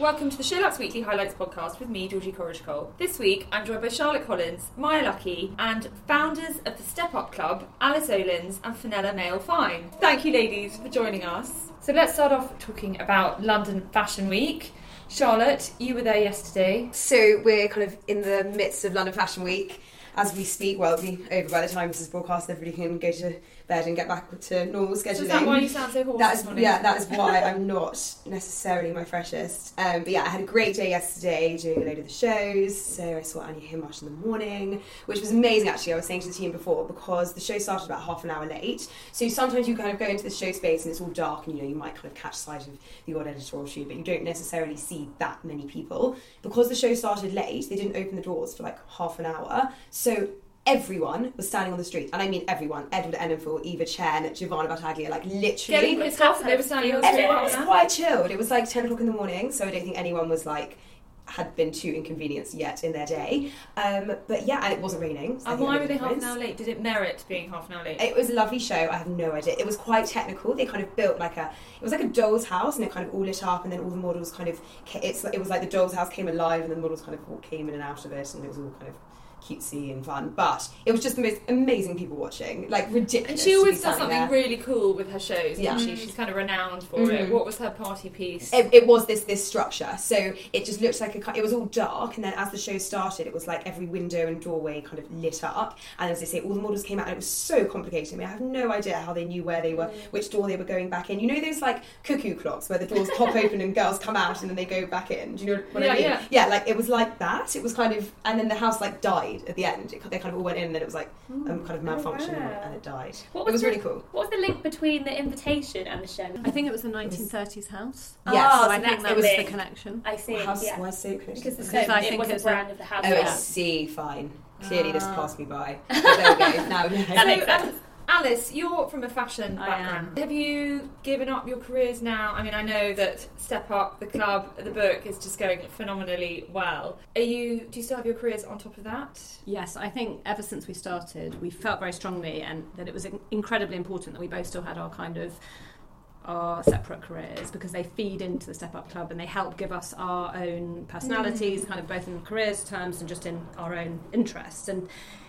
Welcome to the SheerLuxe Weekly Highlights podcast with me, Georgie Coleridge-Cole. This week, I'm joined by Charlotte Collins, Maya Lucky, and founders of the Step Up Club, Alice Olins and Phanella Mayall Fine. Thank you, ladies, for joining us. So let's start off talking about London Fashion Week. Charlotte, you were there yesterday. So we're kind of in the midst of London Fashion Week as we speak. Well, it'll be over by the time this is broadcast. Everybody can go to bed and get back to normal scheduling. So is that why you sound so hoarse That is, yeah, that is why I'm not necessarily my freshest. Um, but yeah, I had a great day yesterday doing a load of the shows. So I saw Anya Hindmarch in the morning, which was amazing actually. I was saying to the team before because the show started about half an hour late. So sometimes you kind of go into the show space and it's all dark and you know you might kind of catch sight of the odd editorial shoot, but you don't necessarily see that many people. Because the show started late, they didn't open the doors for like half an hour. So everyone was standing on the street, and I mean everyone. Edward Enninful, Eva Chen, Giovanna Battaglia, like literally. Getting pissed off they were standing on the street. Everyone was quite chilled. It was like 10 o'clock in the morning, so I don't think anyone was like had been too inconvenienced yet in their day. Um, but yeah, and it wasn't raining. so And why were they half an hour late? Did it merit being half an hour late? It was a lovely show. I have no idea. It was quite technical. They kind of built like a. It was like a doll's house, and it kind of all lit up, and then all the models kind of, it's it was like the doll's house came alive, and the models kind of all came in and out of it, and it was all kind of cutesy and fun. But it was just the most amazing people watching, like ridiculous. And she always does something there. really cool with her shows. Yeah. Yeah. She? She's kind of renowned for it. Mhm. What was her party piece? it, it was this this structure so it just looked like a it was all dark and then as the show started it was like every window and doorway kind of lit up and as they say all the models came out and it was so complicated I mean I have no idea how they knew where they were which door they were going back in you know those like cuckoo clocks where the doors pop open and girls come out and then they go back in do you know what Yeah, I mean yeah. yeah like it was like that it was kind of and then the house like died at the end it, they kind of all went in and then it was like um, hmm, kind of malfunction and, wow. and it died What it was the- really cool What was the link between the invitation and the show? I think it was the 1930s house. Yes. Oh, so I think that's that the was the connection. I see. House, yeah. why so Because the to show, I it think was a it's a- brand of the house. Oh, yeah. I see. Fine. Clearly, this ah. passed me by. But there we go. Now, That So, makes sense. Alice, you're from a fashion I background. am. Have you given up your careers now? I mean, I know that Step Up, the club, the book is just going phenomenally well. Are you? Do you still have your careers on top of that? Yes, I think ever since we started, we felt very strongly and that it was incredibly important that we both still had our kind of our separate careers because they feed into the Step Up Club and they help give us our own personalities, mm. kind of both in careers terms and just in our own interests. And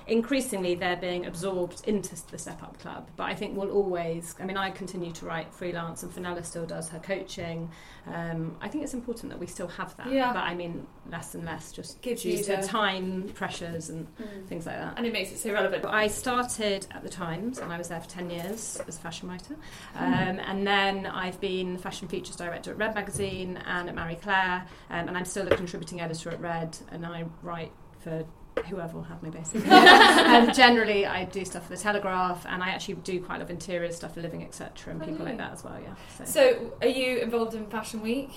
increasingly, they're being absorbed into the Step Up Club. But I think we'll always, I mean, I continue to write freelance and Phanella still does her coaching. Um, I think it's important that we still have that. Yeah. But I mean, less and less just Gives due you to the- time pressures and things like that. And it makes it so relevant. I started at the Times and I was there for 10 years as a fashion writer. Um, and then I've been fashion features director at Red Magazine and at Marie Claire. Um, and I'm still a contributing editor at Red and I write for whoever will have me basically. and um, generally I do stuff for the Telegraph and I actually do quite a lot of interior stuff for Living etc. and Oh, people like that as well, yeah. So, So, are you involved in Fashion Week?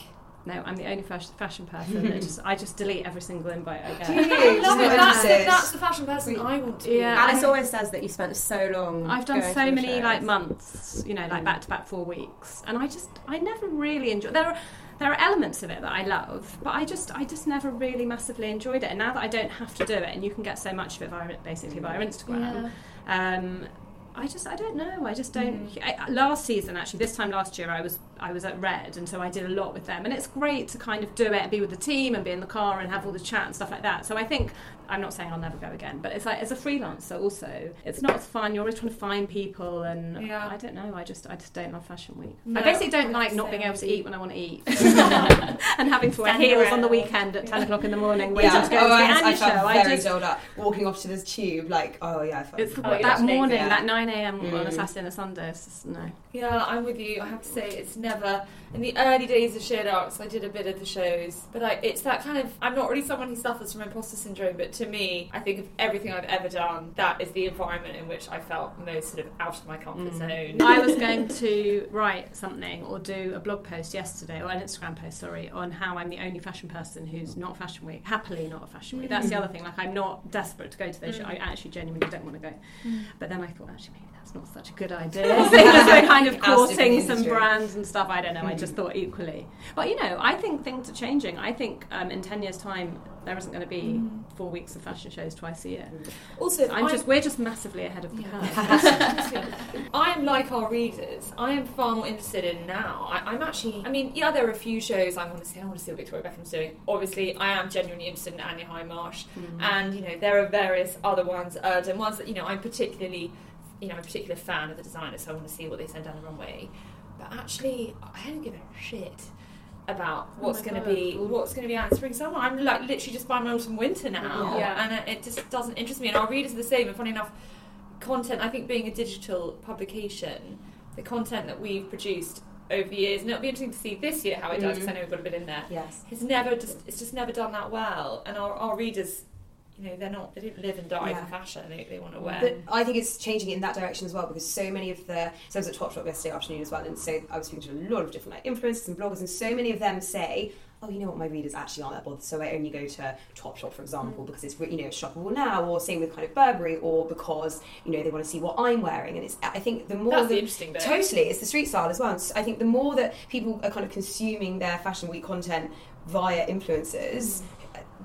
No, I'm the only fashion, fashion person that just, I just delete every single invite I get. Do you? Just Love it. That's, interested. that's the fashion person I want to be. Yeah. Alice always says that you spent so long. I've done going so many shows. like months, you know, like back to back four weeks, and I just I never really enjoy. There are there are elements of it that I love, but I just I just never really massively enjoyed it. And now that I don't have to do it, and you can get so much of it via basically via Instagram. Um, I just I don't know. I just don't. I, last season, actually, this time last year, I was I was at Red, and so I did a lot with them, and it's great to kind of do it and be with the team and be in the car and have all the chat and stuff like that. So I think I'm not saying I'll never go again, but it's like as a freelancer also, it's not as fun. You're always trying to find people, and Yeah. I don't know. I just I just don't love Fashion Week. No, I basically don't I like not being able to eat when I want to eat, and having to wear Standing heels on the weekend at ten o'clock in the morning, waiting Yeah. to go Oh, to the I, I Anya felt show. very I just dolled up walking off to this tube. Like, oh yeah, I felt. it's Oh, that morning, Yeah. that 9 a.m. on a Mm. Saturday and a Sunday. It's just, no. Yeah, I'm with you. I have to say, it's never in the early days of SheerLuxe. I did a bit of the shows, but I, it's that kind of. I'm not really someone who suffers from imposter syndrome, but to me, I think of everything I've ever done. That is the environment in which I felt most sort of out of my comfort mm. zone. I was going to write something or do a blog post yesterday, or an Instagram post, sorry, on how I'm the only fashion person who's not Fashion Week, happily not a Fashion Week. That's the mm. other thing. Like I'm not desperate to go to those. shows. Mm. I actually genuinely don't want to go. But then I thought, actually, maybe that's not such a good idea. so kind of It has to be courting some brands and stuff. I don't know. I just hmm. thought equally. But you know, I think things are changing. I think um, in ten years' time, there isn't going to be hmm. four weeks of fashion shows twice a year. Also, I'm I'm- just we're just massively ahead of the curve. I am like our readers. I am far more interested in now. I, I'm actually. I mean, yeah, there are a few shows I want to see. I want to see what Victoria Beckham's doing. Obviously, I am genuinely interested in Annie Anya Hindmarch, hmm. and you know there are various other ones, Erdem ones that you know I'm particularly, you know, I'm a particular fan of the designer, so I want to see what they send down the runway. But actually, I don't give a shit about oh what's my going to be what's going to be out in spring summer. I'm like literally just buying my autumn winter now, Yeah. and it, just doesn't interest me. And our readers are the same. And funny enough, content. I think being a digital publication, the content that we've produced over the years, and it'll be interesting to see this year how it does because I mm. know we've got a bit in there. Yes. It's never just it's just never done that well, and our, our readers, you know, they're not they don't live and die Yeah. for fashion. They, they want to wear. But I think it's changing in that direction as well because so many of the so I was at Topshop yesterday afternoon as well, and so I was speaking to a lot of different like influencers and bloggers, and so many of them say, "Oh, you know what, my readers actually aren't that bothered, so I only go to Topshop, for example, mm. because it's you know it's shoppable now, or same with kind of Burberry, or because you know they want to see what I'm wearing." And it's I think the more That's the the- interesting bit. Totally, it's the street style as well. So I think the more that people are kind of consuming their fashion week content via influencers, mm.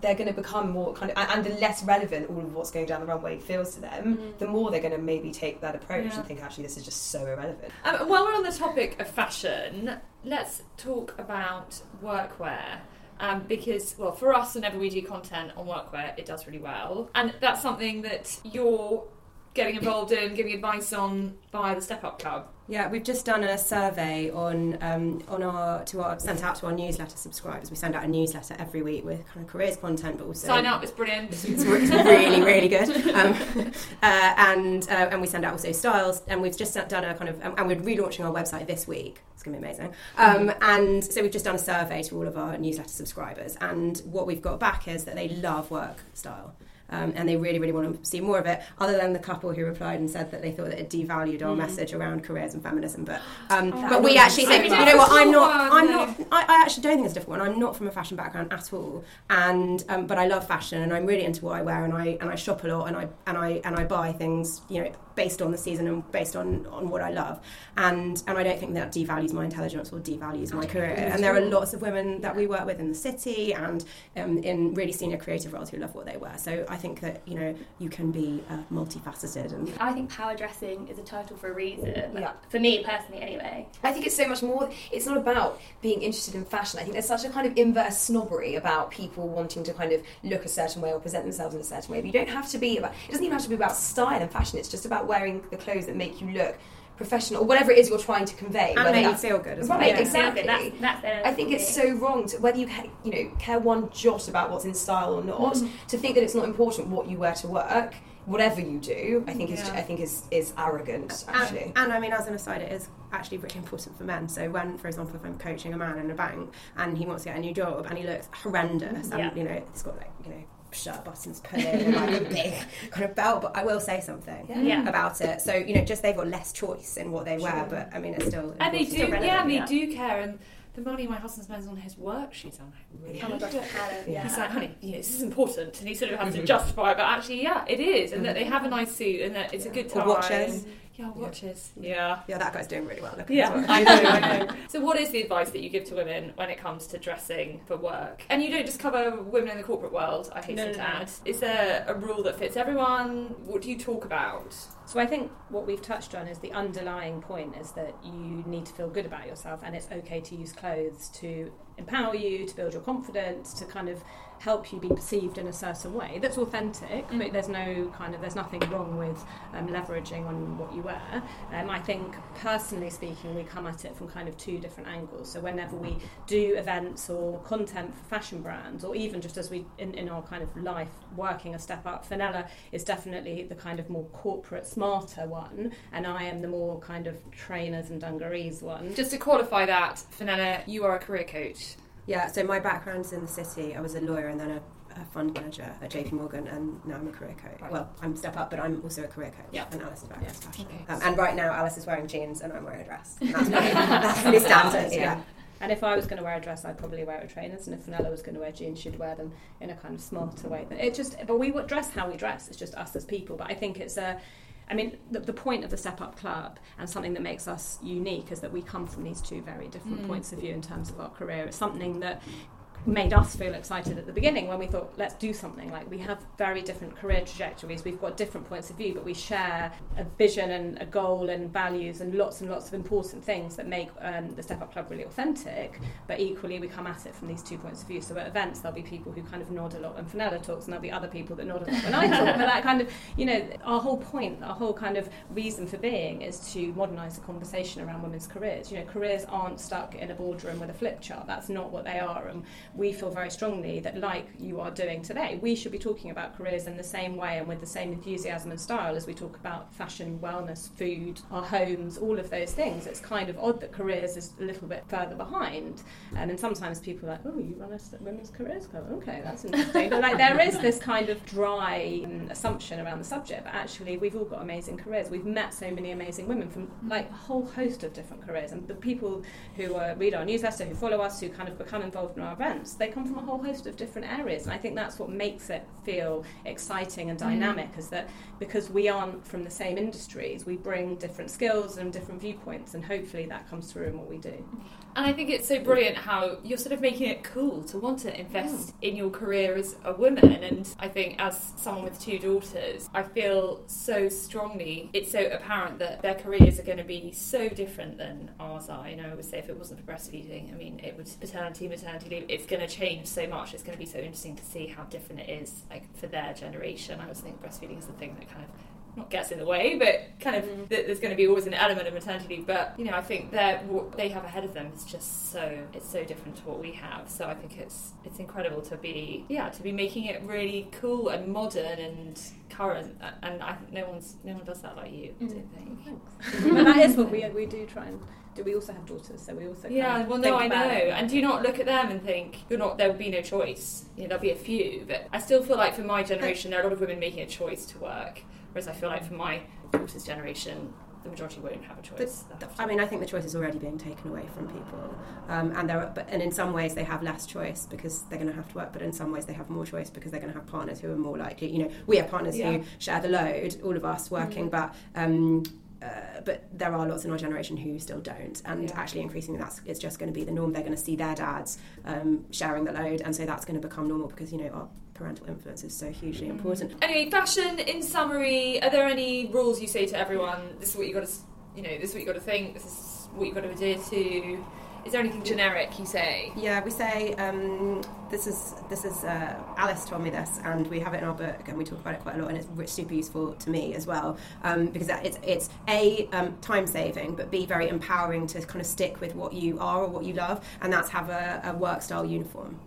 They're going to become more kind of, and the less relevant all of what's going down the runway feels to them, the more they're going to maybe take that approach Yeah. and think actually this is just so irrelevant. Um, and while we're on the topic of fashion, let's talk about workwear. Um, because, well, for us, whenever we do content on workwear, it does really well. And that's something that you're getting involved in, giving advice on via the Step Up Club. Yeah, we've just done a survey on um, on our to our sent out to our newsletter subscribers. We send out a newsletter every week with kind of careers content, but also Sign up, it's brilliant. It's, it's really, really good. Um, uh, and uh, and we send out also styles, and we've just done a kind of, and we're relaunching our website this week. It's going to be amazing. Um, and so we've just done a survey to all of our newsletter subscribers, and what we've got back is that they love work style. Um, and they really, really want to see more of it. Other than the couple who replied and said that they thought that it devalued our message around careers and feminism, but um, but we actually think, you know what? I'm not, I'm not I, I actually don't think it's a difficult one. I'm not from a fashion background at all, and um, but I love fashion and I'm really into what I wear and I and I shop a lot and I and I and I buy things you know based on the season and based on on what I love, and and I don't think that devalues my intelligence or devalues my career. And there are lots of women that we work with in the city and um, in really senior creative roles who love what they wear. So I think that you know you can be uh, multifaceted and I think power dressing is a title for a reason. Yeah. For me personally, anyway. I think it's so much more. It's not about being interested in fashion. I think there's such a kind of inverse snobbery about people wanting to kind of look a certain way or present themselves in a certain way. But you don't have to be about. It doesn't even have to be about style and fashion. It's just about wearing the clothes that make you look professional or whatever it is you're trying to convey. and make you feel good as well. Right, Yeah. exactly. That's, that's I think it's so wrong to whether you you know care one jot about what's in style or not mm-hmm. to think that it's not important what you wear to work, whatever you do. I think is I think is is arrogant actually. And, and I mean, as an aside, it is actually really important for men. So when, for example, if I'm coaching a man in a bank and he wants to get a new job and he looks horrendous, Yeah. and you know, he's got like you know shirt buttons put in and like a big kind of belt, but I will say something Yeah. about it. So you know, just they've got less choice in what they wear, but I mean, it's still And they do, relevant, yeah, and they do care. And the money my husband spends on his work she's I'm like, really? Oh my gosh, yeah. He's like, honey, you know, this is important, and he sort of has to justify it. But actually, yeah, it is, and that they have a nice suit, and that it's a good Or time. watches. Yeah, watches. Yeah. Yeah, that guy's doing really well. Look Yeah, as well. I know, I know. So, what is the advice that you give to women when it comes to dressing for work? And you don't just cover women in the corporate world, I hasten No, no, to no. add. Is there a rule that fits everyone? What do you talk about? So I think what we've touched on is the underlying point is that you need to feel good about yourself and it's okay to use clothes to empower you, to build your confidence, to kind of help you be perceived in a certain way. That's authentic but there's no kind of there's nothing wrong with um, leveraging on what you wear. Um, I think personally speaking we come at it from kind of two different angles. So whenever we do events or content for fashion brands or even just as we in, in our kind of life working a step up Phanella is definitely the kind of more corporate smarter one and I am the more kind of trainers and dungarees one. Just to qualify that, Phanella you are a career coach. Yeah, so my background's in the city. I was a lawyer and then a, a fund manager at JP Morgan, and now I'm a career coach. Right. Well, I'm step up, but I'm also a career coach. Yeah. And Alice is wearing Yeah. fashion. Okay. Um, and right now, Alice is wearing jeans and I'm wearing a dress. And that's really, that's really standard. Yeah. Yeah. And if I was going to wear a dress, I'd probably wear a trainers. And if Phanella was going to wear jeans, she'd wear them in a kind of smarter way. But it just, but we would dress how we dress. It's just us as people. But I think it's a, I mean, the, the point of the Step Up Club and something that makes us unique is that we come from these two very different Mm. points of view in terms of our career. It's something that made us feel excited at the beginning when we thought let's do something. Like we have very different career trajectories. We've got different points of view but we share a vision and a goal and values and lots and lots of important things that make um, the step up club really authentic but equally we come at it from these two points of view. So at events there'll be people who kind of nod a lot when Phanella talks and there'll be other people that nod a lot when I talk. But that kind of you know our whole point our whole kind of reason for being is to modernise the conversation around women's careers. You know careers aren't stuck in a boardroom with a flip chart. That's not what they are. And we feel very strongly that, like you are doing today, we should be talking about careers in the same way and with the same enthusiasm and style as we talk about fashion, wellness, food, our homes, all of those things. It's kind of odd that careers is a little bit further behind. Um, and sometimes people are like, oh, you run a women's careers club? Okay, that's interesting. but like, there is this kind of dry um, assumption around the subject, but actually, we've all got amazing careers. We've met so many amazing women from like a whole host of different careers. And the people who uh, read our newsletter, who follow us, who kind of become involved in our events, they come from a whole host of different areas. And I think that's what makes it feel exciting and mm. dynamic, is that because we aren't from the same industries, we bring different skills and different viewpoints, and hopefully that comes through in what we do. And I think it's so brilliant how you're sort of making it cool to want to invest in your career as a woman. And I think, as someone with two daughters, I feel so strongly it's so apparent that their careers are going to be so different than ours are. You know, I would say if it wasn't for breastfeeding, I mean, it would paternity, maternity leave, it's going to change so much. It's going to be so interesting to see how different it is, like for their generation. I always think breastfeeding is the thing that kind of not gets in the way, but kind of Mm. that there's going to be always an element of maternity leave. But you know, I think that what they have ahead of them is just so it's so different to what we have. So I think it's it's incredible to be yeah to be making it really cool and modern and current. And I think no one's no one does that like you. I don't think. but that is what we, we do try and do. We also have daughters, so we also kind Yeah, of well, think no, I know. it. And do you not look at them and think you're not? There will be no choice. You know, there'll be a few, but I still feel like for my generation, there are a lot of women making a choice to work, whereas I feel like for my daughter's generation, the majority won't have a choice. They'll have to- I mean, I think the choice is already being taken away from people, um, and there, are, but and in some ways they have less choice because they're going to have to work, but in some ways they have more choice because they're going to have partners who are more likely. You know, we have partners Yeah. who share the load, all of us working, but. Um, uh, but there are lots in our generation who still don't, and Yeah. actually increasingly that's it's just going to be the norm. They're going to see their dads um, sharing the load, and so that's going to become normal because you know our parental influence is so hugely mm. important. Anyway, fashion. In summary, are there any rules you say to everyone? This is what you got to, you know, this is what you got to think. This is what you got to adhere to. Is there anything generic you say? Yeah, we say um, this is this is uh, Alice told me this, and we have it in our book, and we talk about it quite a lot, and it's super useful to me as well um, because it's it's a um, time saving, but b very empowering to kind of stick with what you are or what you love, and that's have a, a work style uniform.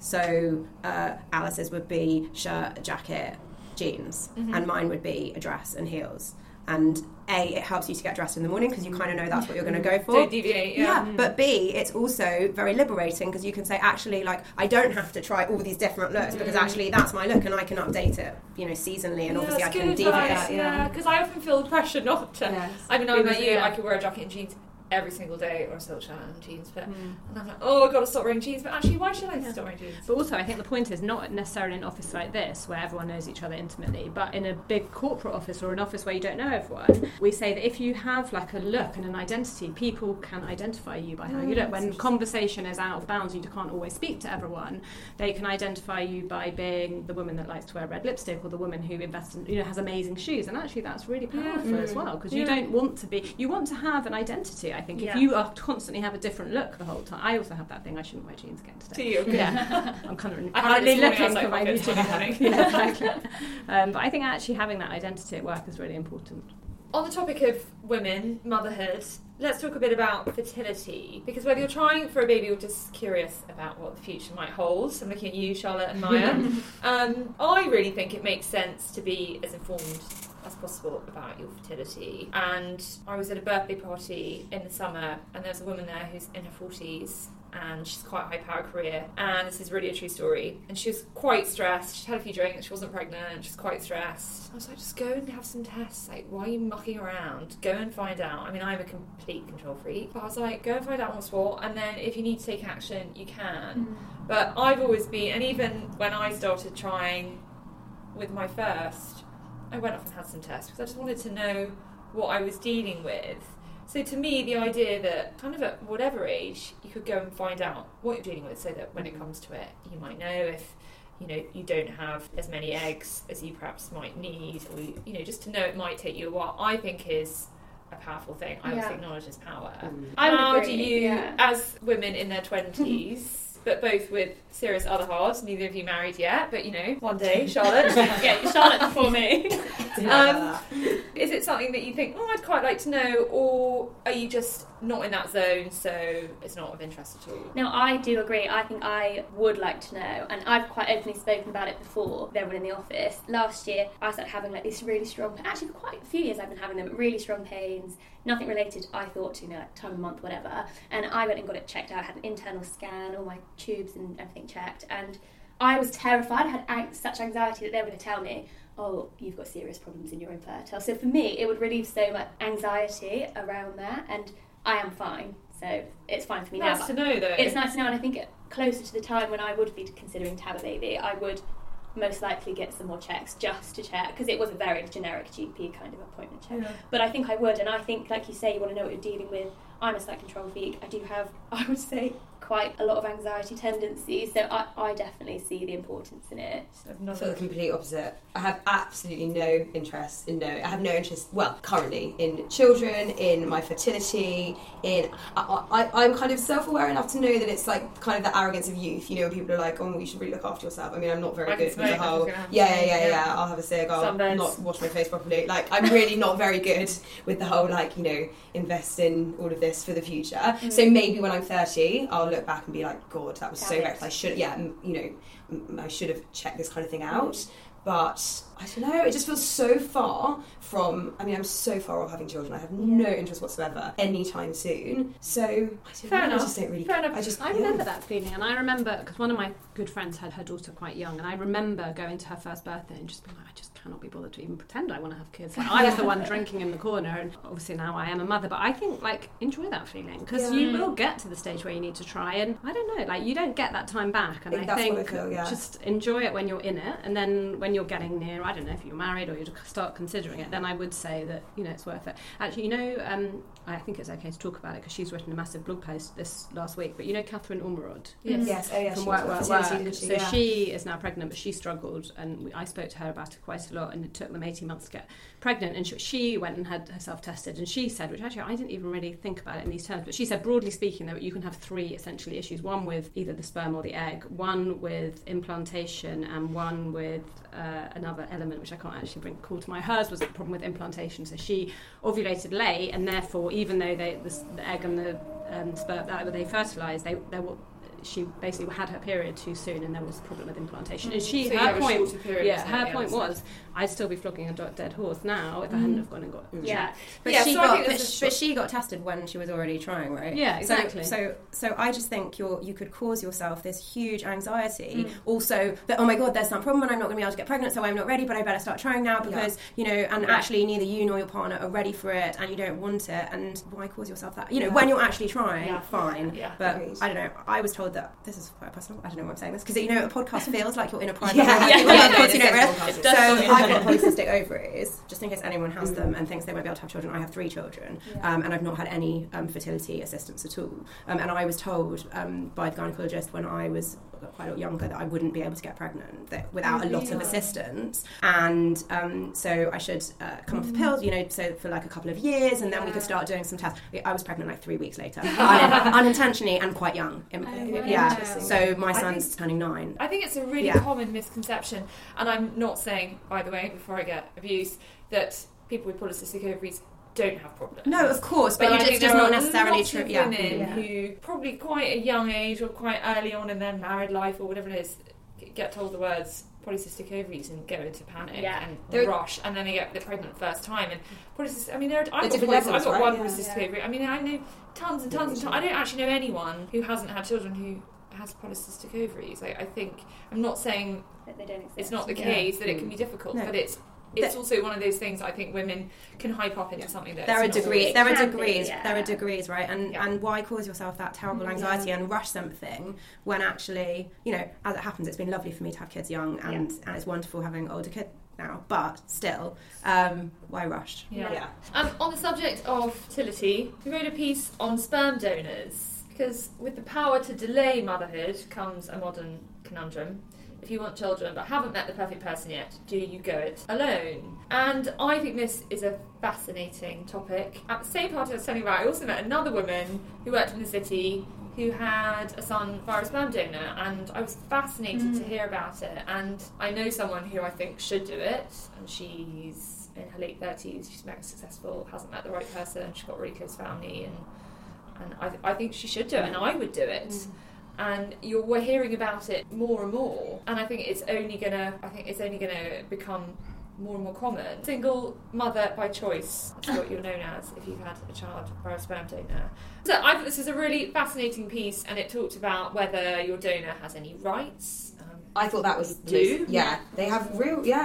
So uh, Alice's would be shirt, jacket, jeans, and mine would be a dress and heels. And A, it helps you to get dressed in the morning because you kind of know that's what you're going mm. to go for. Don't deviate. Yeah. Yeah, but mm. B, it's also very liberating because you can say, actually, like, I don't have to try all these different looks because mm. actually that's my look and I can update it, you know, seasonally and obviously I can good deviate. advice, Yeah, because I often feel the pressure not to. Yes. I mean, I Because, met you, yeah. I could wear a jacket and jeans every single day or a silk shirt and jeans, but Mm. and I'm like, oh, I've got to stop wearing jeans. But actually, why should I stop wearing jeans? But also, I think the point is not necessarily an office like this where everyone knows each other intimately, but in a big corporate office or an office where you don't know everyone, we say that if you have like a look and an identity, people can identify you by how you look. When conversation is out of bounds, you can't always speak to everyone. They can identify you by being the woman that likes to wear red lipstick or the woman who invests in, you know, has amazing shoes. And actually, that's really powerful as well because you don't want to be, you want to have an identity. I think Yeah. if you are constantly have a different look the whole time, I also have that thing. I shouldn't wear jeans again today. Do you? Okay. Yeah, I'm kind of I had it currently this morning, I was looking like, for my new jeans. Yeah, exactly. Um, but I think actually having that identity at work is really important. On the topic of women, motherhood, let's talk a bit about fertility. Because whether you're trying for a baby or just curious about what the future might hold, so I'm looking at you, Charlotte and Maya, um, I really think it makes sense to be as informed as possible about your fertility. And I was at a birthday party in the summer, and there was a woman there who's in her 40s. And she's quite a high power career, and this is really a true story. And she was quite stressed. She'd had a few drinks, she wasn't pregnant, she's quite stressed. I was like, just go and have some tests. Like, why are you mucking around? Go and find out. I mean, I'm a complete control freak, but I was like, go and find out what's what, and then if you need to take action, you can. Mm. But I've always been, and even when I started trying with my first, I went off and had some tests because I just wanted to know what I was dealing with. So to me, the idea that kind of at whatever age you could go and find out what you're dealing with, so that when it mm. comes to it, you might know if you know you don't have as many eggs as you perhaps might need, or you, you know just to know it might take you a while. I think is a powerful thing. I Yeah. obviously acknowledge its power. Mm. Would How do you, yeah. as women in their twenties, but both with serious other halves, neither of you married yet, but you know, one day, Charlotte. yeah, Charlotte before me. Um, is it something that you think, oh, I'd quite like to know, or are you just not in that zone, so it's not of interest at all? Now, I do agree. I think I would like to know, and I've quite openly spoken about it before with everyone in the office. Last year, I started having like these really strong, actually for quite a few years, I've been having them really strong pains, nothing related, I thought, you know, like time of month, whatever. And I went and got it checked out, had an internal scan, all my tubes and everything checked, and I was terrified. I had an- such anxiety that they were going to tell me, oh, you've got serious problems and you're infertile. So for me, it would relieve so much anxiety around that, and I am fine. So it's fine for me now. Nice to know, though. It's nice to know, and I think closer to the time when I would be considering to have a baby, I would most likely get some more checks just to check because it was a very generic GP kind of appointment check. Yeah. But I think I would, and I think, like you say, you want to know what you're dealing with. I'm a slight control freak. I do have, I would say, quite a lot of anxiety tendencies, so I, I definitely see the importance in it. I feel the complete opposite. I have absolutely no interest in no. I have no interest. Well, currently in children, in my fertility, in I, I, I'm kind of self-aware enough to know that it's like kind of the arrogance of youth. You know, when people are like, "Oh, you should really look after yourself." I mean, I'm not very I good with the whole. just gonna have Yeah, yeah, yeah, yeah. yeah. I'll have a cig. I'll Sunburns. not wash my face properly. Like, I'm really not very good with the whole like you know invest in all of this for the future. So mm. maybe when I'm 30, I'll look back and be like, "God, that was so Damn reckless. I should, yeah, you know, I should have checked this kind of thing out." But I don't know. It just feels so far from. I mean, I'm so far off having children. I have no interest whatsoever anytime soon. So I don't Fair know. enough. I just don't really. Fair enough. I just. I yeah. remember that feeling, and I remember because one of my good friends had her daughter quite young, and I remember going to her first birthday and just being like, I just cannot be bothered to even pretend I want to have kids. Like, I was the one drinking in the corner, and obviously now I am a mother. But I think like enjoy that feeling because you will get to the stage where you need to try, and I don't know, like you don't get that time back, and I think I think feel, yeah. just enjoy it when you're in it, and then when you're getting near, I don't know if you're married or you start considering it, then I would say that you know it's worth it. Actually, you know, um, I think it's okay to talk about it because she's written a massive blog post this last week. But you know, Catherine Ormerod Yes. Oh, yeah. from she Work, was Work, Work. she? So Yeah. she is now pregnant, but she struggled, and we, I spoke to her about it quite a lot. And it took them eighteen months to get pregnant, and she, she went and had herself tested, and she said, which actually I didn't even really think about it in these terms, but she said broadly speaking that you can have three essentially issues: one with either the sperm or the egg, one with implantation, and one with uh, another element which I can't actually bring call to my. Hers was a problem with implantation, so she ovulated late, and therefore, even though they, the, the egg and the um, sperm that they fertilised, they they were. She basically had her period too soon, and there was a problem with implantation. And she, So her point, yeah, her Yeah, point was, I'd still be flogging a dead horse now if I hadn't have gone and got Yeah. But Yeah, she so got, but, sh- but she got tested when she was already trying, right? Yeah, exactly. So, so, I just think you're you could cause yourself this huge anxiety. Mm. Also, that oh my god, there's some problem and I'm not going to be able to get pregnant, so I'm not ready. But I better start trying now because you know, and actually neither you nor your partner are ready for it, and you don't want it. And why cause yourself that? You know, when you're actually trying, Yeah. fine. Yeah. But Agreed. I don't know. I was told that this is quite personal. I don't know why I'm saying this because you know, a podcast feels like you're in a private Yeah. room. Yeah. Yeah, like, no, "What's this your name, is Red?" podcast, So yeah. I've got polycystic ovaries, just in case anyone has them and thinks they won't be able to have children. I have three children, um, and I've not had any um, fertility assistance at all. Um, and I was told um, by the gynecologist when I was quite a lot younger that I wouldn't be able to get pregnant that without a lot of assistance, and um, so I should uh, come off the pills, you know, so for like a couple of years, and then we could start doing some tests. I was pregnant like three weeks later, Un- unintentionally and quite young. In- Yeah, so my son's think- turning nine. I think it's a really Yeah. common misconception, and I'm not saying, by the way, before I get abused, that people with polycystic ovaries don't have problems. No, of course, but, I it's think just there not are necessarily lots true. Of Yeah. women Yeah. who probably quite a young age or quite early on in their married life or whatever it is get told the words polycystic ovaries and go into panic Yeah. and There- rush and then they get pregnant first time and polycystic I mean there are, I've, got different polycystic- levels, I've got right? one Yeah. polycystic Yeah. ovary I mean I know tons and tons and tons I don't actually know anyone who hasn't had children who has polycystic ovaries I, I think I'm not saying That they don't exist. it's not the Yeah. case that it can be mm. difficult No. but it's it's also one of those things I think women can hype up into something that there are it's degrees. always. There are can be, degrees. yeah. There are degrees, right? And Yeah. and why cause yourself that terrible anxiety and rush something when actually, you know, as it happens, it's been lovely for me to have kids young, and and it's wonderful having older kids now. But still, um, why rush? Yeah. Yeah. Um, on the subject of fertility, we wrote a piece on sperm donors because with the power to delay motherhood comes a modern conundrum. If you want children but haven't met the perfect person yet, do you go it alone? And I think this is a fascinating topic. At the same party I was telling you about, I also met another woman who worked in the city who had a son via a sperm donor, and I was fascinated to mm. hear about it. And I know someone who I think should do it, and she's in her late thirties. She's very successful, hasn't met the right person. She's got a really close family, and and I, I think she should do it, and I would do it. Mm. And you're we're hearing about it more and more, and I think it's only gonna. I think it's only gonna become more and more common. Single mother by choice. That's what you're known as if you've had a child by a sperm donor. So I think this is a really fascinating piece, and it talked about whether your donor has any rights. Um, I thought that was the Do? most- yeah. They have real yeah.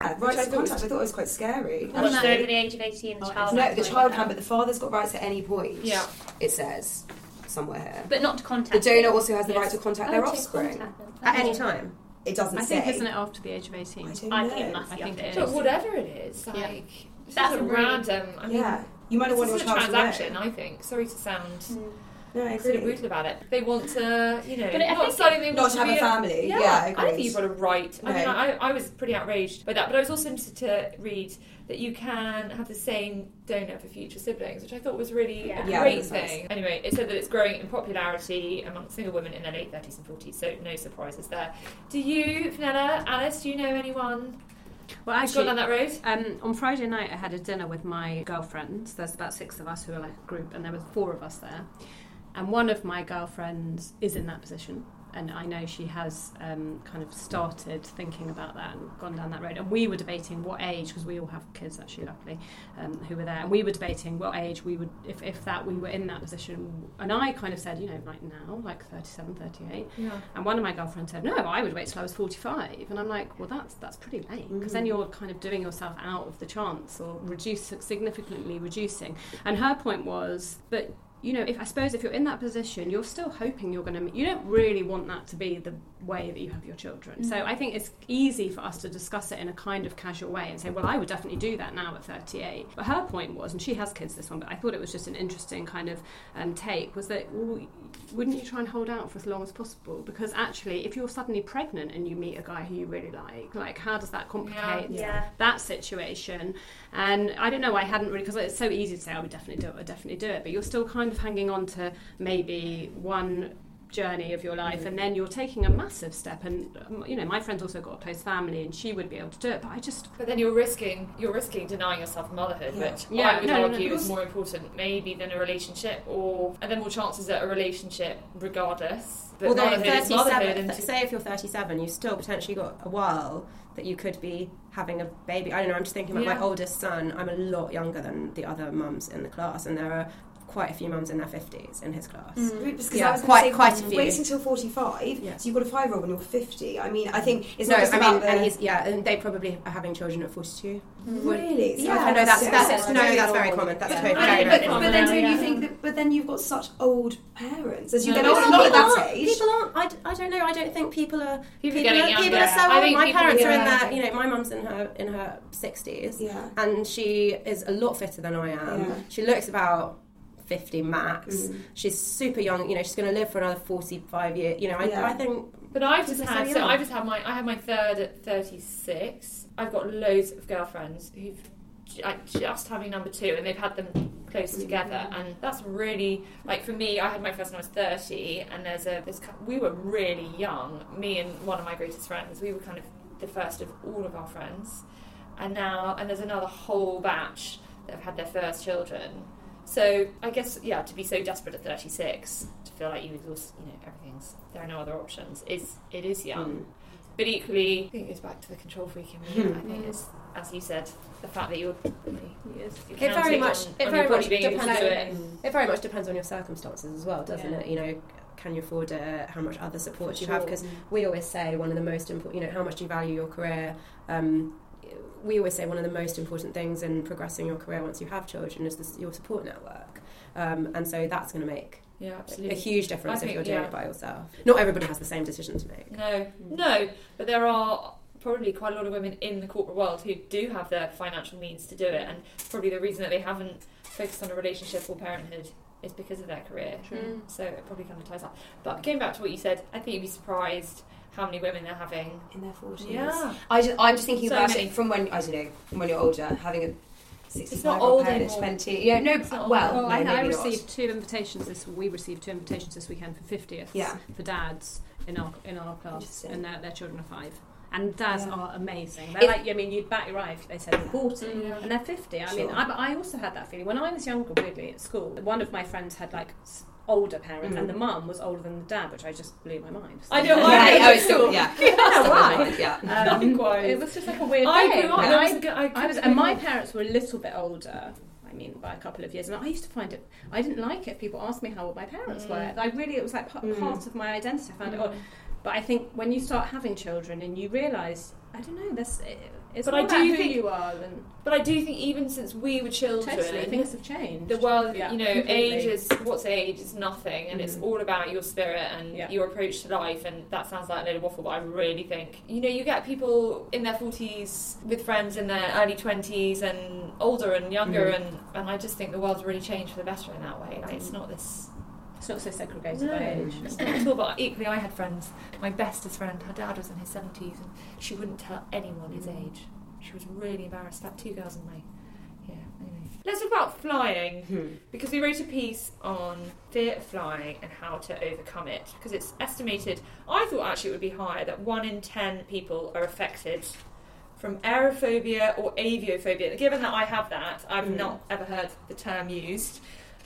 Uh, rights I to thought was- contact. I thought it was quite scary. Once No. they're over the age of 18, the oh, child. No, the child to can, but the father's got rights at any point. Yeah. It says somewhere here. But not to contact. The donor them. also has the Yes. right to contact Oh, their to offspring. contact them. At any time. It doesn't I say. think isn't it after the age of eighteen? I don't I know. think it must I be think up it to But whatever it is, Yeah. like That's that's a a really- random. I mean, yeah. You might have this wanted is a transaction. I think. Sorry to sound hmm. No, I sort of agree. brutal about it. They want to, you know, But I not think they Not want to have a family. Yeah, Yeah, I I agree. think you've got a right. I mean, I, I was pretty outraged by that, but I was also interested to read that you can have the same donor for future siblings, which I thought was really Yeah. a Yeah, great that's nice. thing. Anyway, it said that it's growing in popularity among single women in their late 30s and 40s, so no surprises there. Do you, Phanella, Alice, do you know anyone Well, who's gone down that road? um, on Friday night, I had a dinner with my girlfriends. There's about six of us who are like a group, and there was four of us there. And one of my girlfriends is in that position, and I know she has um, kind of started thinking about that and gone down that road. And we were debating what age, because we all have kids actually, luckily, um, who were there, and we were debating what age we would, if, if that we were in that position. And I kind of said, you know, like now, like 37, 38. Yeah. And one of my girlfriends said, "No, I would wait till I was 45." And I'm like, "Well, that's that's pretty late because then you're kind of doing yourself out of the chance or reduce significantly reducing." And her point was, "But you know, if I suppose if you're in that position, you're still hoping you're going to. You don't really want that to be the way that you have your children. So I think it's easy for us to discuss it in a kind of casual way and say, well, I would definitely do that now at 38. But her point was, and she has kids this one, but I thought it was just an interesting kind of um, take, was that, well, wouldn't you try and hold out for as long as possible? Because actually, if you're suddenly pregnant and you meet a guy who you really like, like how does that complicate Yeah. that situation? And I don't know, I hadn't really, because it's so easy to say, I would definitely do it, I would definitely do it, but you're still kind of hanging on to maybe one journey of your life and then you're taking a massive step and um, you know my friend's also got a close family and she would be able to do it but I just But then you're risking you're risking denying yourself motherhood, Yeah. which Yeah, I would no, no, no, argue because- is more important maybe than a relationship, or and then more chances at a relationship regardless. But Although motherhood is motherhood, 37, and th- say if you're 37, you've still potentially got a while that you could be having a baby. I don't know. I'm just thinking about Yeah. my oldest son. I'm a lot younger than the other mums in the class, and there are quite a few mums in their 50s in his class. Mm. Because Yeah, I was quite- quite, say, quite a few. Wait until 45, Yeah. so you've got a five year old when you're 50. I mean, I think it's no, not just I about mean, the. and he's yeah, and they probably are having children at 42. Really? So Yeah, I've I had know that's so that's no, that's very common. That's Yeah. totally I very, very but- common. But then don't Yeah. you think that? But then you've got such old parents, as you No, get older, not at people that aren't. age. People aren't. I, d- I don't know. I don't think people are. People are are, getting people younger. are so old. My parents are in yeah. their. You know, my mum's in her in her sixties. Yeah. And she is a lot fitter than I am. She looks about. 50 max. Mm. She's super young, you know, she's going to live for another 45 years. You know, I, Yeah. I think But I've just had so so. I've just had my I had my third at 36. I've got loads of girlfriends who've like, just having number two, and they've had them close together, and that's really like for me. I had my first when I was 30, and there's a there's, cou- we were really young. Me and one of my greatest friends, we were kind of the first of all of our friends, and now and there's another whole batch that have had their first children. So I guess yeah, to be so desperate at 36 to feel like you exhaust, you know, everything's there are no other options is it is young. But equally, I think it goes back to the control freak in me. I think it's, as you said, the fact that you're, you're it very much on, it on very your much being able to depends do it. it very much depends on your circumstances as well doesn't Yeah. it you know can you afford it how much other support For you have because we always say one of the most important you know how much do you value your career um, we always say one of the most important things in progressing your career once you have children is this, your support network um, and so that's going to make Yeah, a huge difference I if you're doing yeah. it by yourself not everybody has the same decision to make No, no, but there are probably quite a lot of women in the corporate world who do have the financial means to do it, and probably the reason that they haven't focused on a relationship or parenthood is because of their career. Mm. So it probably kind of ties up. But going back to what you said, I think you'd be surprised how many women they're having. in their 40s. Yeah. I just, I'm just thinking So about many. it from when, I don't know, from when you're older, having a 65 not year old old parent at anymore. 20. Yeah, no, It's not well, old. No, I, I maybe not. received two invitations this. We received two invitations this weekend for fiftieth. Yeah. For dads in our in our class, and their, their children are five. And dads Yeah. are amazing. They're If- like, I mean, you'd bat your eye if they said 40 Mm. and they're 50. I mean, I, I also had that feeling. When I was younger, weirdly, at school, one of my friends had like older parents, and Mm. the mum was older than the dad, which I just blew my mind. I know, Yeah, yeah, oh, it's still, yeah. Why. Yeah. Um, it was just like a weird I thing. grew up. And I I- was I I was, and my parents were a little bit older. I mean, by a couple of years, and I used to find it. I didn't like it. People asked me how old my parents Mm. were. I really, it was like part, Mm. part of my identity. I found it odd. But I think when you start having children and you realise, I don't know, this it's But I about do who think- you are than But I do think even since we were children, totally things have changed. the world, Yeah, you know, completely. age is what's age is nothing, and it's Mm. all about your spirit and Yeah. your approach to life. And that sounds like a little waffle, but I really think, you know, you get people in their forties with friends in their early twenties and older and younger, Mm. and and I just think the world's really changed for the better in that way. Like it's not this. It's not so segregated No, by age. it's not at all. But equally, I had friends. My bestest friend, her dad was in his seventies, and she wouldn't tell anyone his age. She was really embarrassed. About two girls in my yeah. Anyway, let's talk about flying Hmm. because we wrote a piece on fear of flying and how to overcome it because it's estimated i thought actually it would be higher that one in ten people are affected from aerophobia or aviophobia given that i have that i've Mm. not ever heard the term used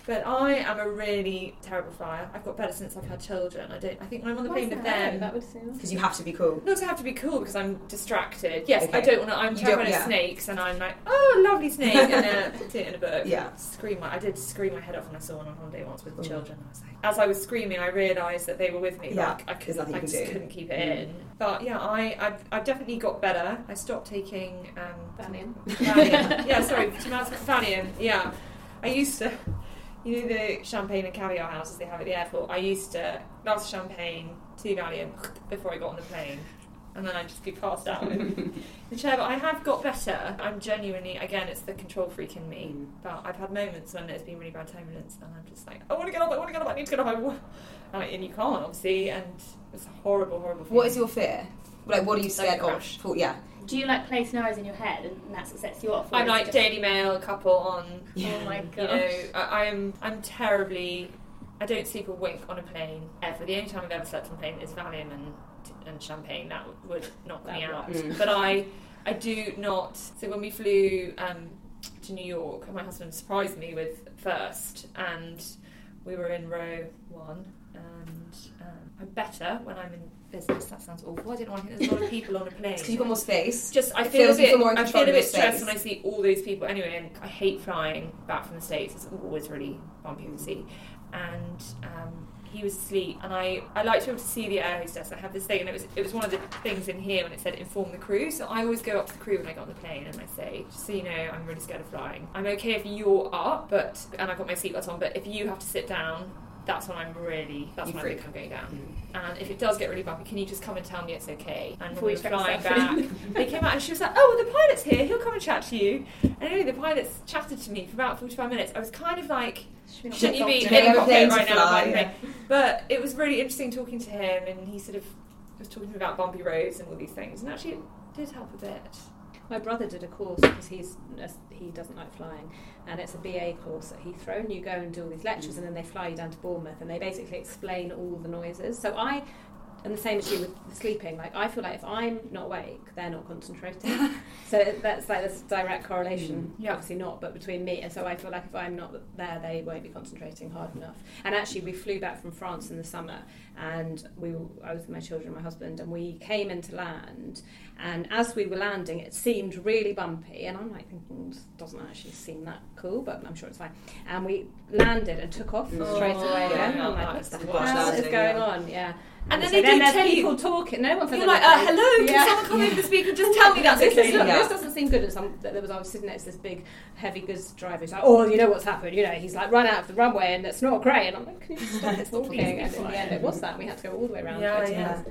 but I am a really terrible flyer. I've got better since I've had children. I don't. I think when I'm on the Why plane with them, that would seem. Because you have to be cool. not to have to be cool because I'm distracted. Yes, I don't want to. I'm You terrified don't- of snakes, and I'm like, oh, lovely snake, and then put it in a book. Yeah. Scream my. I did scream my head off when I saw one on holiday once with the children. I was like, as I was screaming, I realised that they were with me. Yeah, Like, I there's couldn't. I just do. couldn't keep it Mm. in. But yeah, I I've, I've definitely got better. I stopped taking um, Valium. Valium. yeah, sorry, to Valium. Yeah, I used to. You know the champagne and caviar houses they have at the airport. I used to glass of champagne, two Valium before I got on the plane. And then I'd just be passed out in the chair. But I have got better. I'm genuinely, again, it's the control freak in me. But I've had moments when there's been really bad turbulence and I'm just like, I want to get off, I want to get off, I need to get off. I wa- And, and you can't, obviously. And it's a horrible, horrible What is your fear? Like, what are you scared of? Yeah. Do you like play scenarios in your head and that's what sets you off? I'm like just- Daily Mail a couple on. Oh my You god. know, I, I'm I'm terribly. I don't sleep a wink on a plane ever. The only time I've ever slept on a plane is Valium and and champagne. That would knock me out. works. But I I do not. So when we flew um, to New York, my husband surprised me with first, and we were in row one. And um, I'm better when I'm in business. That sounds awful. I don't know. I think there's a lot of people on a plane. Because you've got more space. Just I feel a bit. more I feel a bit stressed when I see all those people. Anyway, and I hate flying back from the states. It's always really bumpy to see. And um, he was asleep, and I I like to be able to see the air hostess. I have this thing, and it was it was one of the things in here when it said inform the crew. So I always go up to the crew when I get on the plane, and I say, just so you know, I'm really scared of flying. I'm okay if you're up, but and I've got my seatbelt on. But if you have to sit down. That's when I'm really. That's You when freak. I think I'm going down. And if it does get really bumpy, can you just come and tell me it's okay? And Before we were flying back, they came out and she was like, "Oh, well, the pilot's here. He'll come and chat to you." And anyway, the pilots chatted to me for about forty-five minutes. I was kind of like, "Shouldn't "Shouldn't you be in the a cockpit plane right now?" fly, the yeah. But it was really interesting talking to him, and he sort of was talking to me about bumpy roads and all these things, and actually it did help a bit. My brother did a course because he's he doesn't like flying, and it's a BA course at Heathrow. And you go and do all these lectures, and then they fly you down to Bournemouth, and they basically explain all the noises. So I, and the same as you with sleeping. Like I feel like if I'm not awake, they're not concentrating. so that's like this direct correlation. Mm, yeah. Obviously not, but between me. And so I feel like if I'm not there, they won't be concentrating hard enough. And actually, we flew back from France in the summer, and we I was with my children, and my husband, and we came into land. And as we were landing, it seemed really bumpy, and I'm like thinking, this doesn't actually seem that cool, but I'm sure it's fine. And we landed and took off Mm. straight Oh, away. yeah, again. I'm like, what the hell is going yeah. on? Yeah. And then so they then do tell you- people talking. No one You're that like, uh, "Hello, can Yeah. someone come over the speaker and just tell me that's this, okay?" is Yeah. this doesn't seem good. And some, there was I was sitting next to this big, heavy goods driver. Who's like, "Oh, you know what's happened? You know, he's like run out of the runway, and it's not great." And I'm like, "Can you just stop talking?" And in the end, it was that. We had to go all the way around. Yeah, yeah.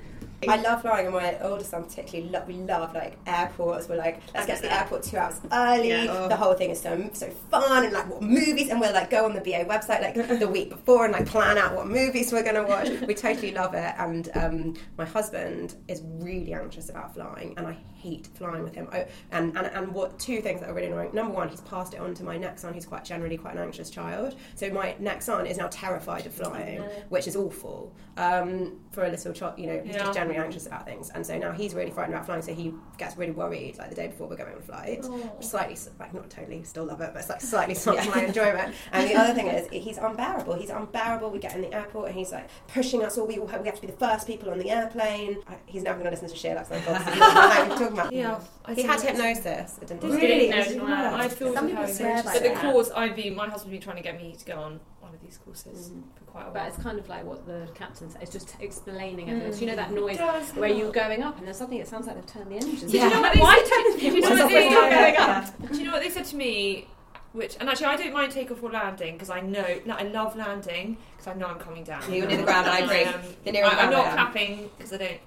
I love flying, and my oldest son particularly. Lo- we love like airports. We're like, let's get to the airport two hours early. Yeah. The whole thing is so so fun, and like what movies, and we'll like go on the BA website like the week before and like plan out what movies we're gonna watch. We totally love it, and um, my husband is really anxious about flying, and I hate flying with him. I, and, and and what two things that are really annoying. Number one, he's passed it on to my next son, who's quite generally quite an anxious child. So my next son is now terrified of flying, which is awful um, for a little child. You know, he's Yeah. just generally anxious about things, and so now he's really frightened about flying. So he gets really worried, like the day before we're going on flight. Which slightly, like not totally, still love it, but it's like slightly stops my enjoyment. And the other thing is, he's unbearable. He's unbearable. We get in the airport, and he's like pushing us all. We all have, we have to be the first people on the airplane. I, he's never going to listen to shit like that. Obviously, what we're talking about. Yeah, I He see had what- hypnosis. It didn't Really? No, it's not. I feel Some for people having swear But the that. course, I've been. My husband's been trying to get me to go on of these courses for quite a while. But it's kind of like what the captain said. It's just explaining everything. So you know that noise where you're going up, and then suddenly it sounds like they've turned the engines. Do you know what they Why said- turn the do you know engines what they- going up. Do you know what they said to me? Which and actually, I don't mind takeoff or landing because I know. No, I love landing because I know I'm coming down. You're near the ground, I agree. Um, The nearer the I, I'm not clapping because I don't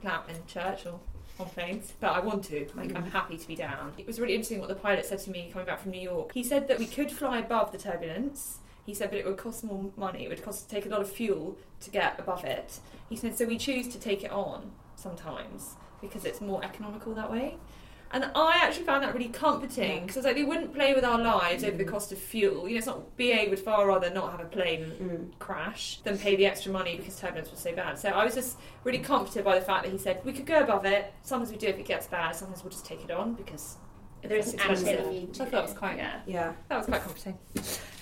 clap in church or on planes, but I want to. Like, I'm happy to be down. It was really interesting what the pilot said to me coming back from New York. He said that we could fly above the turbulence. He said, but it would cost more money. It would cost take a lot of fuel to get above it. He said, so we choose to take it on sometimes because it's more economical that way. And I actually found that really comforting because I was like, they wouldn't play with our lives over the mm. cost of fuel. You know, it's not BA would far rather not have a plane mm. crash than pay the extra money because turbulence was so bad. So I was just really comforted by the fact that he said we could go above it. Sometimes we do if it gets bad. Sometimes we'll just take it on because There it's isn't expensive. actually need So I to. thought it was quite Yeah. Yeah. that was quite comforting.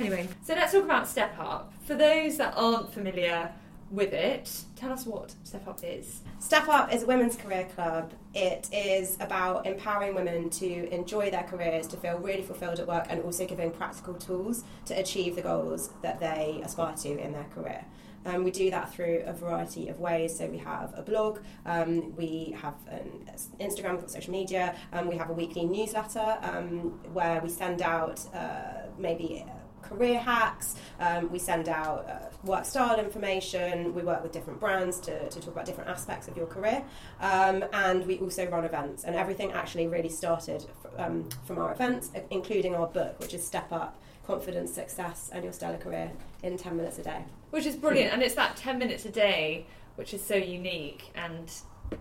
Anyway, so let's talk about Step Up. For those that aren't familiar with it, tell us what Step Up is. Step Up is a women's career club. It is about empowering women to enjoy their careers, to feel really fulfilled at work, and also giving practical tools to achieve the goals that they aspire to in their career. Um, we do that through a variety of ways. So we have a blog, um, we have an Instagram, we've got social media, um, we have a weekly newsletter um, where we send out uh, maybe career hacks. Um, we send out uh, work style information. We work with different brands to, to talk about different aspects of your career. Um, and we also run events. And everything actually really started f- um, from our events, including our book, which is Step Up Confidence, Success, and Your Stellar Career in 10 minutes a day. Which is brilliant, and it's that 10 minutes a day which is so unique and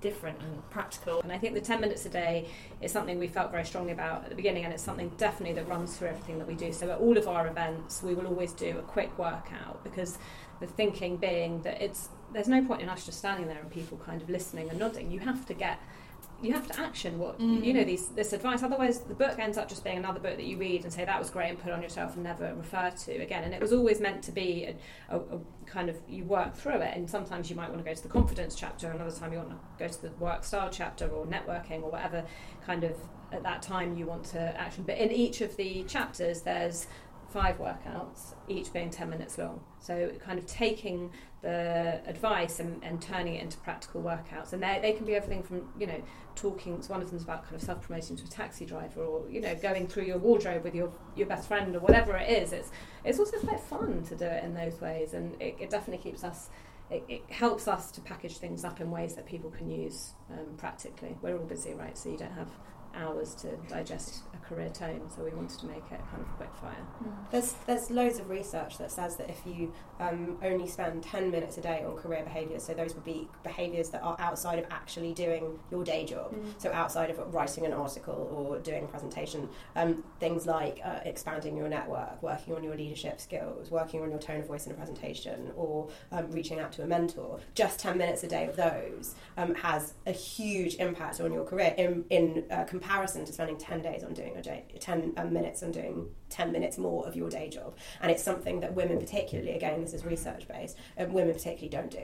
different and practical. And I think the 10 minutes a day is something we felt very strongly about at the beginning, and it's something definitely that runs through everything that we do. So at all of our events, we will always do a quick workout because the thinking being that it's there's no point in us just standing there and people kind of listening and nodding. You have to get you have to action what mm. you know these this advice otherwise the book ends up just being another book that you read and say that was great and put on yourself and never refer to again and it was always meant to be a, a, a kind of you work through it and sometimes you might want to go to the confidence chapter another time you want to go to the work style chapter or networking or whatever kind of at that time you want to action but in each of the chapters there's five workouts, each being 10 minutes long. So, kind of taking the advice and, and turning it into practical workouts. And they, they can be everything from, you know, talking, one of them's about kind of self promoting to a taxi driver or, you know, going through your wardrobe with your, your best friend or whatever it is. It's, it's also quite fun to do it in those ways. And it, it definitely keeps us. It, it, helps us to package things up in ways that people can use um, practically. We're all busy, right? So you don't have hours to digest a career tome, so we wanted to make it kind of quick fire. Mm. There's there's loads of research that says that if you um, only spend 10 minutes a day on career behaviours, so those would be behaviours that are outside of actually doing your day job, mm. so outside of writing an article or doing a presentation, um, things like uh, expanding your network, working on your leadership skills, working on your tone of voice in a presentation, or um, reaching out to a mentor. Just 10 minutes a day of those um, has a huge impact on your career in, in uh, comparison to spending 10 days on doing a day, 10 um, minutes on doing 10 minutes more of your day job. And it's something that women, particularly, again, this is research based, um, women particularly don't do.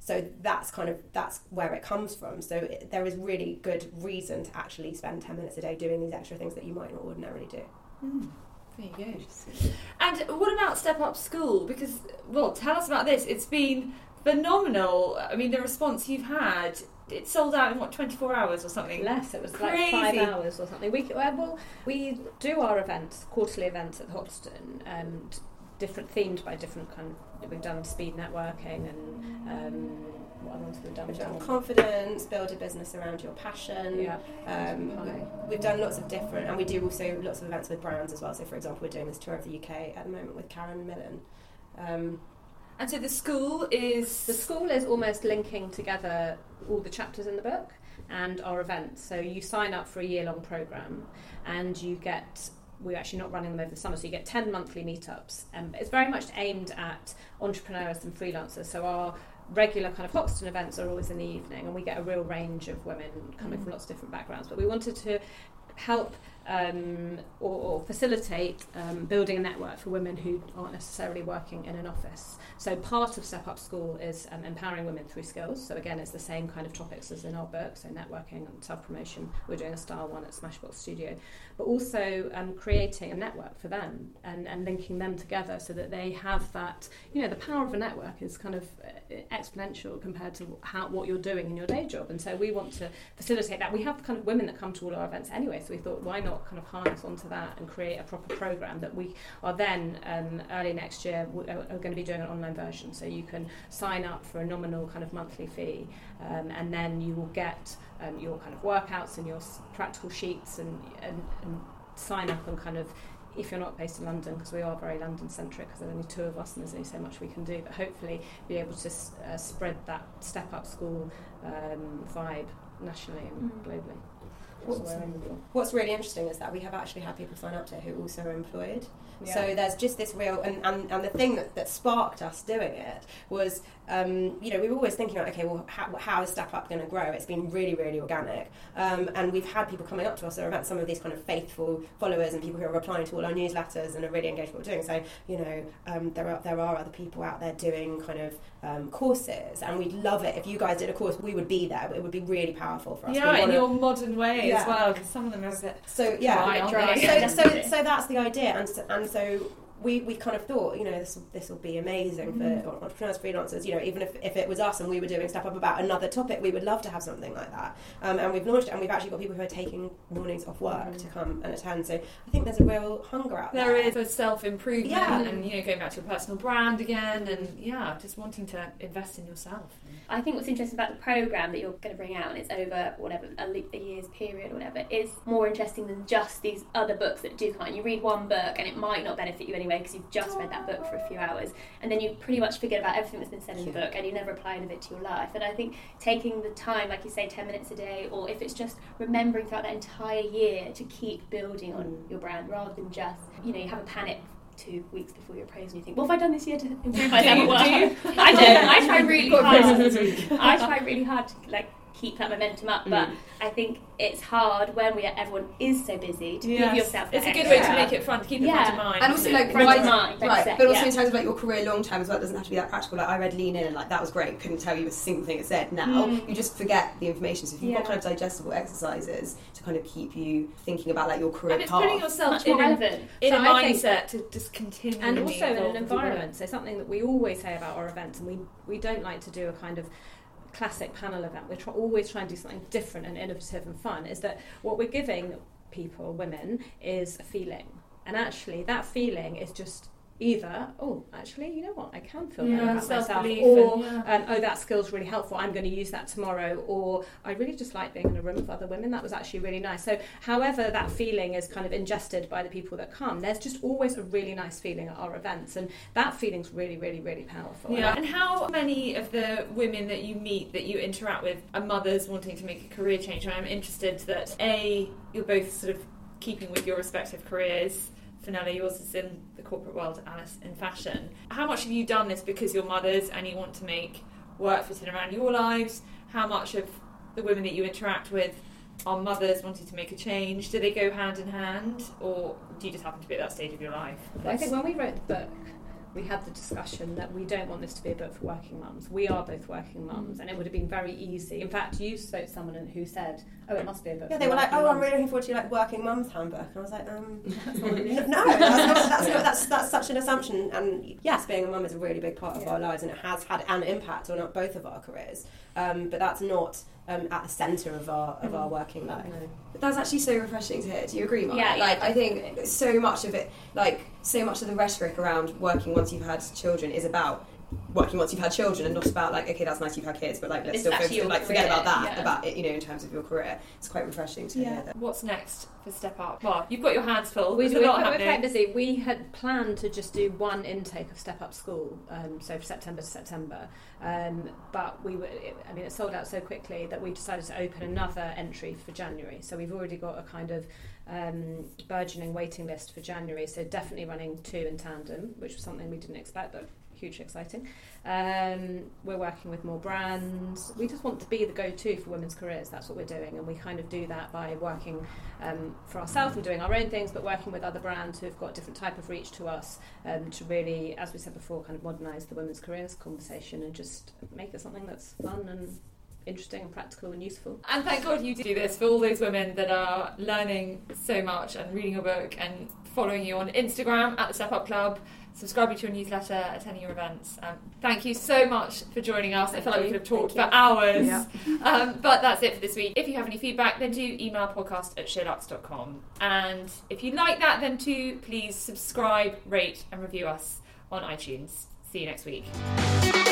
So that's kind of that's where it comes from. So it, there is really good reason to actually spend 10 minutes a day doing these extra things that you might not ordinarily do. Mm. There you go. And what about Step Up School? Because, well, tell us about this. It's been phenomenal. I mean, the response you've had it sold out in what 24 hours or something? Less it was Crazy. like five hours or something. We well we do our events quarterly events at Hoxton and different themed by different kind of we've done speed networking and um, what ones we've done, we've done confidence build a business around your passion. Yeah. Um, we've done lots of different and we do also lots of events with brands as well. So for example we're doing this tour of the UK at the moment with Karen Millen. Um, and so the school is the school is almost linking together all the chapters in the book and our events. So you sign up for a year long program, and you get we're actually not running them over the summer, so you get 10 monthly meetups. And it's very much aimed at entrepreneurs and freelancers. So our regular kind of Hoxton events are always in the evening, and we get a real range of women coming mm. from lots of different backgrounds. But we wanted to help um, or, or, facilitate um, building a network for women who aren't necessarily working in an office. So part of Step Up School is um, empowering women through skills. So again, it's the same kind of topics as in our book. So networking and self promotion. We're doing a style one at Smashbox Studio, but also um, creating a network for them and, and linking them together so that they have that. You know, the power of a network is kind of uh, exponential compared to how what you're doing in your day job. And so we want to facilitate that. We have kind of women that come to all our events anyway. So we thought, why not? Not kind of harness onto that and create a proper program that we are then um, early next year are, are going to be doing an online version so you can sign up for a nominal kind of monthly fee um, and then you will get um, your kind of workouts and your practical sheets and, and, and sign up and kind of if you're not based in London, because we are very London centric, because there's only two of us and there's only so much we can do, but hopefully be able to uh, spread that step up school um, vibe nationally and mm. globally. What's, what's, really interesting is that we have actually had people sign up to it who also are employed. Yeah. So there's just this real, and, and, and the thing that, that sparked us doing it was, um, you know, we were always thinking, about, okay, well, how, how is Step Up going to grow? It's been really, really organic. Um, and we've had people coming up to us at events, some of these kind of faithful followers and people who are replying to all our newsletters and are really engaged with what we're doing. So, you know, um, there, are, there are other people out there doing kind of um, courses, and we'd love it if you guys did a course. We would be there. It would be really powerful for us. Yeah, in your modern way yeah. as well, because some of them are a bit so yeah. Dry, dry. So, so, so that's the idea, and so, and so we, we kind of thought, you know, this this will be amazing Mm-hmm. for entrepreneurs, freelancers. You know, even if, if it was us and we were doing stuff Up about another topic, we would love to have something like that. Um, and we've launched it, and we've actually got people who are taking mornings off work to come and attend. So I think there's a real hunger out there. Mm-hmm. There is a self improvement Yeah. and you know going back to your personal brand again and yeah, just wanting to invest in yourself. I think what's interesting about the program that you're going to bring out, and it's over whatever a, le- a year's period or whatever, is more interesting than just these other books that do come out. You read one book and it might not benefit you anyway because you've just read that book for a few hours, and then you pretty much forget about everything that's been said in the book, and you never apply any of it to your life. And I think taking the time, like you say, ten minutes a day, or if it's just remembering throughout that entire year to keep building on your brand rather than just you know you have a panic two weeks before your appraisal and you think, what have I done this year to improve myself at work? I don't. I try really hard. I try really hard to like keep that momentum up, but Mm. I think it's hard when we everyone is so busy to give yourself. It's that a good way to make it fun, to keep it Yeah. front of mind. And also, like, Front why, of mind, like right, you said, but also yeah. in terms of like your career long term as well, it doesn't have to be that practical. Like I read Lean In and like that was great. Couldn't tell you a single thing it said. Now you just forget the information. So if you've got kind of digestible exercises to kind of keep you thinking about like your career and it's path. putting yourself much in more a, relevant. in So a I think- mindset to just continue and also in an environment. So something that we always say about our events, and we we don't like to do a kind of classic panel event. We're try, always trying to do something different and innovative and fun. Is that what we're giving people, women, is a feeling, and actually that feeling is just. Either, oh, actually, you know what? I can feel Yeah, better about myself, or and- yeah. um, oh, that skill's really helpful. I'm going to use that tomorrow. Or I really just like being in a room with other women. That was actually really nice. So, however that feeling is kind of ingested by the people that come, there's just always a really nice feeling at our events, and that feeling's really, really, really powerful. Yeah. And how many of the women that you meet that you interact with are mothers wanting to make a career change? And I'm interested that A, you're both sort of keeping with your respective careers. Phanella, yours is in the corporate world, Alice in fashion. How much have you done this because you're mothers and you want to make work fit in around your lives? How much of the women that you interact with are mothers wanting to make a change? Do they go hand in hand, or do you just happen to be at that stage of your life? I think when we wrote the book, we had the discussion that we don't want this to be a book for working mums. We are both working mums, and it would have been very easy. In fact, you spoke to someone who said, "Oh, it must be a book." Yeah, they were like, "Oh, I'm really looking forward to like working mum's handbook," and I was like, um, "No, that's, not, that's, that's that's such an assumption." And yes, being a mum is a really big part of our lives, and it has had an impact on both of our careers. Um, but that's not um, at the centre of our of our working life. But that's actually so refreshing to hear. Do you agree, Mark? Yeah, yeah, Like I think so much of it, like so much of the rhetoric around working once you've had children is about working once you've had children and not about like okay that's nice you've had kids but like let's It's still actually focus, your like forget about that yeah. about it you know in terms of your career it's quite refreshing to hear that What's next for Step Up? Well, you've got your hands full. we, we're, we're quite busy. We had planned to just do one intake of Step Up School, um, so September to September. Um, but we were, I mean, it sold out so quickly that we decided to open another entry for January. So we've already got a kind of um, burgeoning waiting list for January. So definitely running two in tandem, which was something we didn't expect, but hugely exciting. Um, we're working with more brands. We just want to be the go-to for women's careers. That's what we're doing, and we kind of do that by working um, for ourselves and doing our own things, but working with other brands who've got a different type of reach to us um, to really, as we said before, kind of modernise the women's careers conversation and just make it something that's fun and interesting and practical and useful. And thank God you do this for all those women that are learning so much and reading your book and following you on Instagram at the Step Up Club, subscribing to your newsletter, attending your events. Um, thank you so much for joining us. I feel like we could have talked for hours. Um, but that's it for this week. If you have any feedback, then do email podcast at sheerluxe.com. And if you like that, then do please subscribe, rate, and review us on iTunes. See you next week.